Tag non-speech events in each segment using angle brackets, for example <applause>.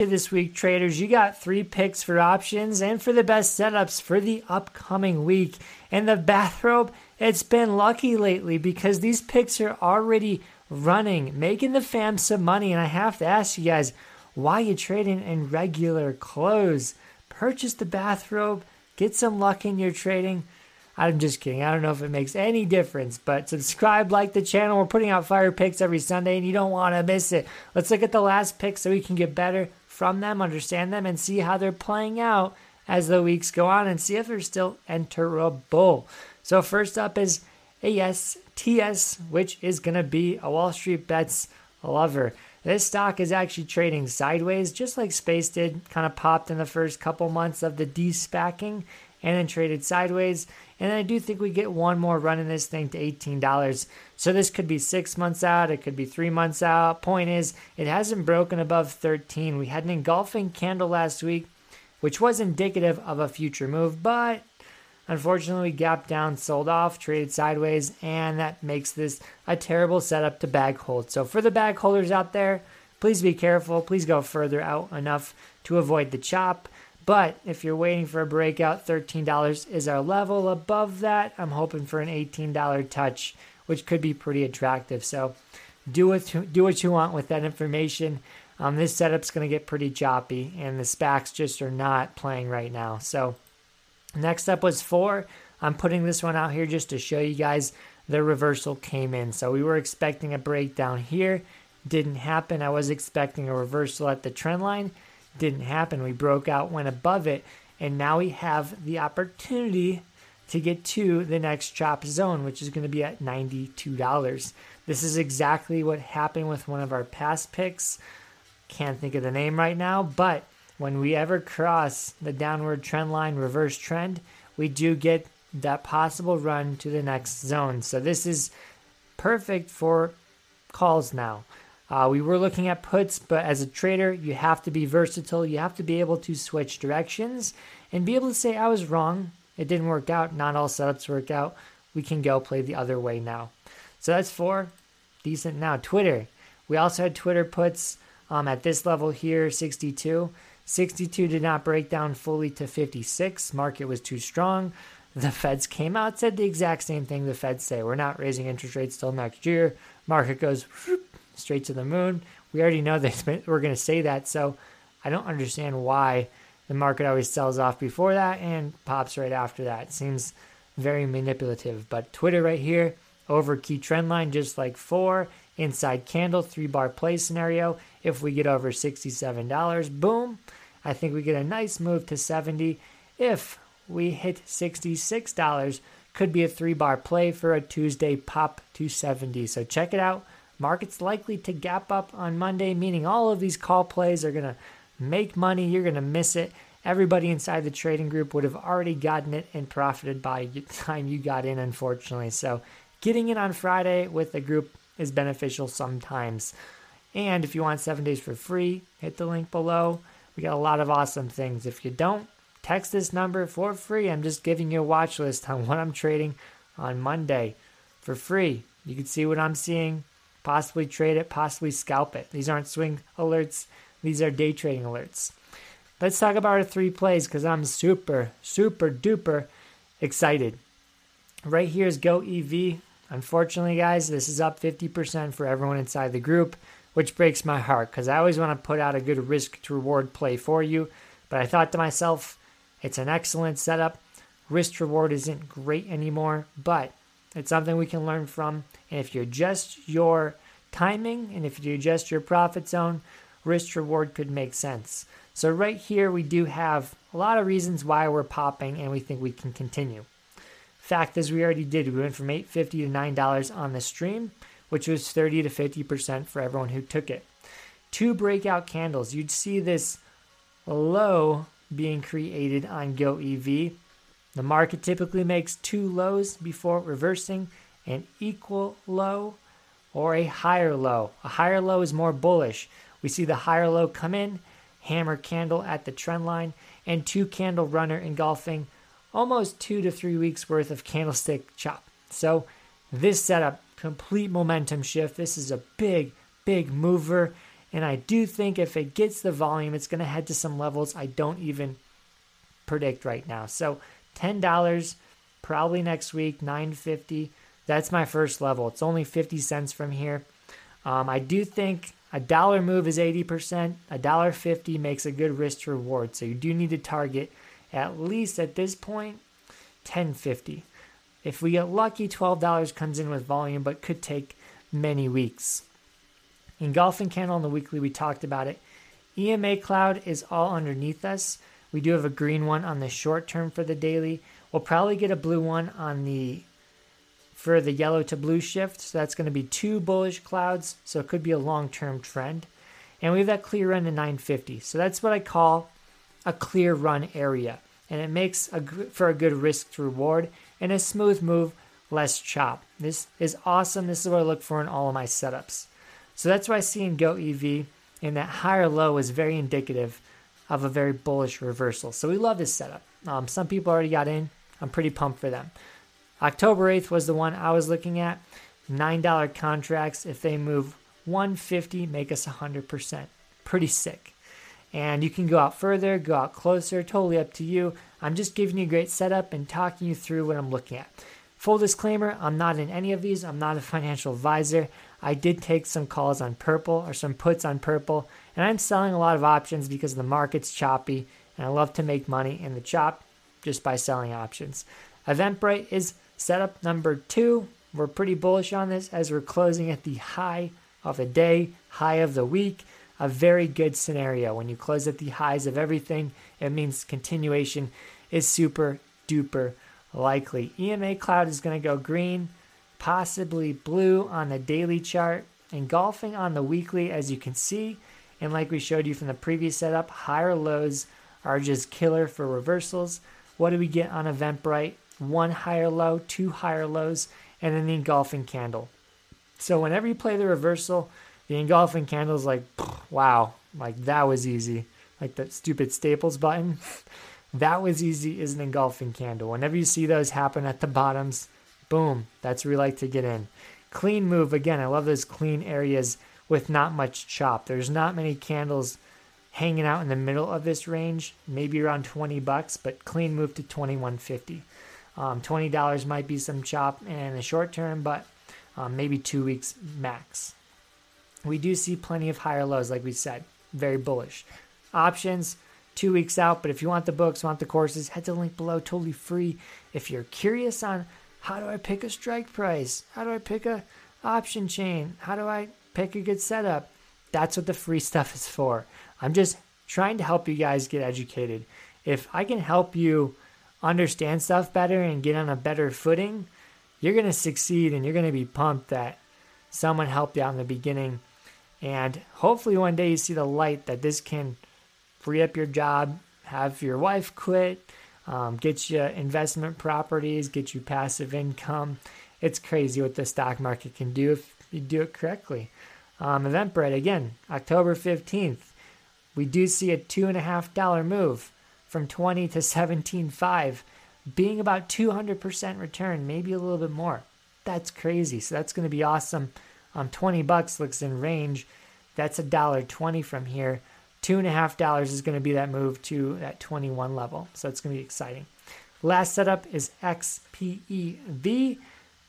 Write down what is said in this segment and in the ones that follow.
this week, traders. You got three picks for options and for the best setups for the upcoming week. And the bathrobe, it's been lucky lately because these picks are already running, making the fam some money. And I have to ask you guys, why you trading in regular clothes? Purchase the bathrobe, get some luck in your trading. I'm just kidding. I don't know if it makes any difference, but subscribe, like the channel. We're putting out fire picks every Sunday and you don't want to miss it. Let's look at the last pick so we can get better from them, understand them, and see how they're playing out as the weeks go on and see if they're still enterable. So, first up is ASTS, which is going to be a Wall Street Bets lover. This stock is actually trading sideways, just like Space did, kind of popped in the first couple months of the despacking and then traded sideways. And I do think we get one more run in this thing to $18. So this could be six months out, it could be three months out. Point is, it hasn't broken above 13. We had an engulfing candle last week, which was indicative of a future move, but unfortunately, gap down, sold off, traded sideways, and that makes this a terrible setup to bag hold. So for the bag holders out there, please be careful. Please go further out enough to avoid the chop. But if you're waiting for a breakout, $13 is our level. Above that, I'm hoping for an $18 touch, which could be pretty attractive. So do what, do what you want with that information. Um, this setup's going to get pretty choppy, and the SPACs just are not playing right now. So next up was four. I'm putting this one out here just to show you guys the reversal came in. So we were expecting a breakdown here. Didn't happen. I was expecting a reversal at the trend line didn't happen. We broke out, went above it, and now we have the opportunity to get to the next chop zone, which is going to be at $92. This is exactly what happened with one of our past picks. Can't think of the name right now, but when we ever cross the downward trend line reverse trend, we do get that possible run to the next zone. So this is perfect for calls now. Uh, we were looking at puts, but as a trader, you have to be versatile. You have to be able to switch directions and be able to say, I was wrong. It didn't work out. Not all setups work out. We can go play the other way now. So that's four. Decent now. Twitter. We also had Twitter puts um, at this level here, 62. 62 did not break down fully to 56. Market was too strong. The feds came out, said the exact same thing the feds say. We're not raising interest rates till next year. Market goes whoop, straight to the moon. We already know <laughs> that we're going to say that, so I don't understand why the market always sells off before that and pops right after that. Seems very manipulative. But Twitter right here, over key trend line, just like four, inside candle, three bar play scenario. If we get over $67, boom, I think we get a nice move to 70. If we hit $66, could be a three bar play for a Tuesday pop to 70. So check it out. Market's likely to gap up on Monday, meaning all of these call plays are going to make money. You're going to miss it. Everybody inside the trading group would have already gotten it and profited by the <laughs> time you got in, unfortunately. So, getting in on Friday with the group is beneficial sometimes. And if you want seven days for free, hit the link below. We got a lot of awesome things. If you don't, text this number for free. I'm just giving you a watch list on <laughs> what I'm trading on Monday for free. You can see what I'm seeing, possibly trade it, possibly scalp it. These aren't swing alerts, these are day trading alerts. Let's talk about our three plays because I'm super, super duper excited. Right here is Go EV. Unfortunately, guys, this is up 50% for everyone inside the group, which breaks my heart because I always want to put out a good risk to reward play for you. But I thought to myself, it's an excellent setup. Risk reward isn't great anymore, but it's something we can learn from. And if you adjust your timing and if you adjust your profit zone, risk reward could make sense. So, right here, we do have a lot of reasons why we're popping and we think we can continue. Fact is, we already did. We went from $8.50 to $9 on the stream, which was 30 to 50% for everyone who took it. Two breakout candles. You'd see this low being created on Go EV the market typically makes two lows before reversing an equal low or a higher low. A higher low is more bullish. We see the higher low come in, hammer candle at the trend line, and two candle runner engulfing almost two to three weeks worth of <laughs> candlestick chop. So this setup, complete momentum shift. This is a big, big mover. And I do think if it gets the volume, it's going to head to some levels I don't even predict right now. So $10 probably next week, 950. That's my first level. It's only 50 cents from here. Um, I do think a dollar move is 80%. A dollar 50 makes a good risk reward. So you do need to target at least at this point 1050. If we get lucky, $12 comes in with volume, but could take many weeks. Engulfing candle on the weekly, we talked about it. EMA cloud is all underneath us. We do have a green one on the short term for the daily. We'll probably get a blue one on the for the yellow to blue shift. So that's going to be two bullish clouds. So it could be a long term trend. And we have that clear run to 950. So that's what I call a clear run area. And it makes a, for a good risk to reward and a smooth move, less chop. This is awesome. This is what I look for in all of my setups. So that's why I see in Go EV, and that higher low is very indicative of a very bullish reversal. So we love this setup. Um, some people already got in. I'm pretty pumped for them. October 8th was the one I was looking at. $9 contracts. If they move 150, make us 100%. Pretty sick. And you can go out further, go out closer, totally up to you. I'm just giving you a great setup and talking you through what I'm looking at. Full disclaimer, I'm not in any of these. I'm not a financial advisor. I did take some calls on purple or some puts on purple, and I'm selling a lot of options because the market's choppy, and I love to make money in the chop just by selling options. Eventbrite is setup number two. We're pretty bullish on this as we're closing at the high of the day, high of the week. A very good scenario. When you close at the highs of everything, it means continuation is super duper likely. EMA cloud is going to go green, possibly blue on the daily chart, engulfing on the weekly, as you can see. And like we showed you from the previous setup, higher lows are just killer for reversals. What do we get on Eventbrite? One higher low, two higher lows, and then the engulfing candle. So whenever you play the reversal, the engulfing candle is like, wow, like that was easy. Like that stupid staples button. <laughs> That was easy is an engulfing candle. Whenever you see those happen at the bottoms, boom, that's where we like to get in. Clean move, again, I love those clean areas with not much chop. There's not many candles hanging out in the middle of this range, maybe around 20 bucks, but clean move to 2150. Um, $20 might be some chop in the short term, but um, maybe two weeks max. We do see plenty of higher lows, like we said, very bullish. Options, two weeks out. But if you want the books, want the courses, head to the link below, totally free. If you're curious on how do I pick a strike price, how do I pick a option chain, how do I pick a good setup, that's what the free <laughs> stuff is for. I'm just trying to help you guys get educated. If I can help you understand stuff better and get on a better footing, you're going to succeed and you're going to be pumped that someone helped you out in the beginning. And hopefully, one day you see the light that this can free up your job, have your wife quit, um, get you investment properties, get you passive income. It's crazy what the stock market can do if you do it correctly. Um, Eventbrite, again, October 15th, we do see a $2.5 move from 20 to 17.5, being about 200% return, maybe a little bit more. That's crazy. So that's going to be awesome. Um, 20 bucks looks in range. That's a dollar 20 from here. Two and a half dollars is going to be that move to that 21 level. So it's going to be exciting. Last setup is XPEV.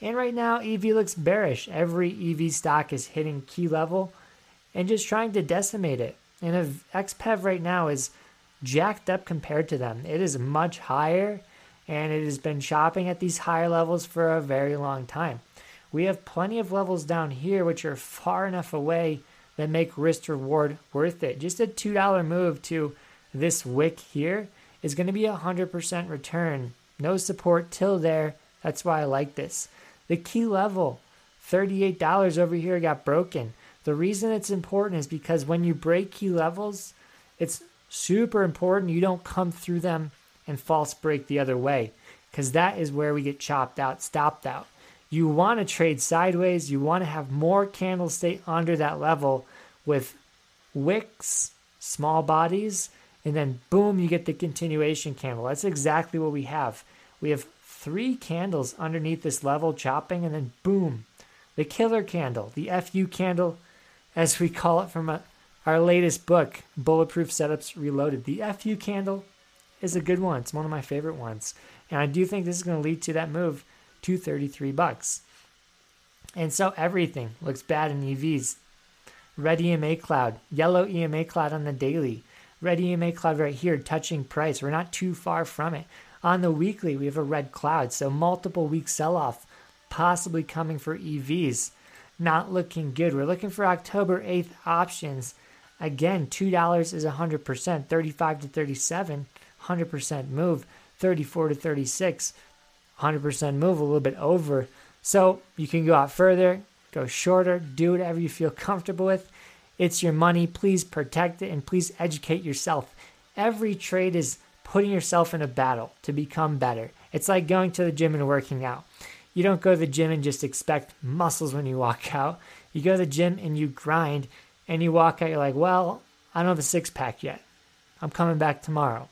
And right now, EV looks bearish. Every EV stock is hitting key level and just trying to decimate it. And if XPEV right now is jacked up compared to them, it is much higher and it has been shopping at these higher levels for a very long time. We have plenty of levels down here which are far enough away that make risk reward worth it. Just a $2 move to this wick here is going to be a 100% return. No support till there. That's why I like this. The key level, $38 over here, got broken. The reason it's important is because when you break key levels, it's super important you don't come through them and false break the other way because that is where we get chopped out, stopped out. You want to trade sideways. You want to have more candles stay under that level with wicks, small bodies, and then boom, you get the continuation candle. That's exactly what we have. We have three candles underneath this level chopping, and then boom, the killer candle, the FU candle, as we call it from a our latest book, Bulletproof Setups Reloaded. The FU candle is a good one. It's one of my favorite ones. And I do think this is going to lead to that move to 33 bucks. And so everything looks bad in EVs. Red EMA cloud, yellow EMA cloud on the daily, red EMA cloud right here touching price. We're not too far from it. On the weekly, we have a red cloud, so multiple week sell off possibly coming for EVs. Not looking good. We're looking for October 8th options. Again, $2 is 100%, 35 to 37, 100% move, 34 to 36, 100% move, a little bit over. So you can go out further, go shorter, do whatever you feel comfortable with. It's your money. Please protect it and please educate yourself. Every trade is putting yourself in a battle to become better. It's like going to the gym and working out. You don't go to the gym and just expect muscles when you walk <laughs> out. You go to the gym and you grind and you walk out, you're like, well, I don't have a six pack yet. I'm coming back tomorrow.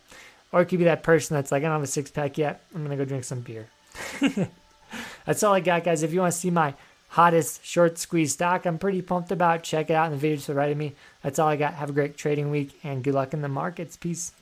Or it could be that person that's like, I don't have a six pack yet. I'm going to go drink some beer. <laughs> that's all I got, guys. If you want to see my hottest short squeeze stock, I'm pretty pumped about. Check it out in the video to the right of me. That's all I got. Have a great trading week and good luck in the markets. Peace.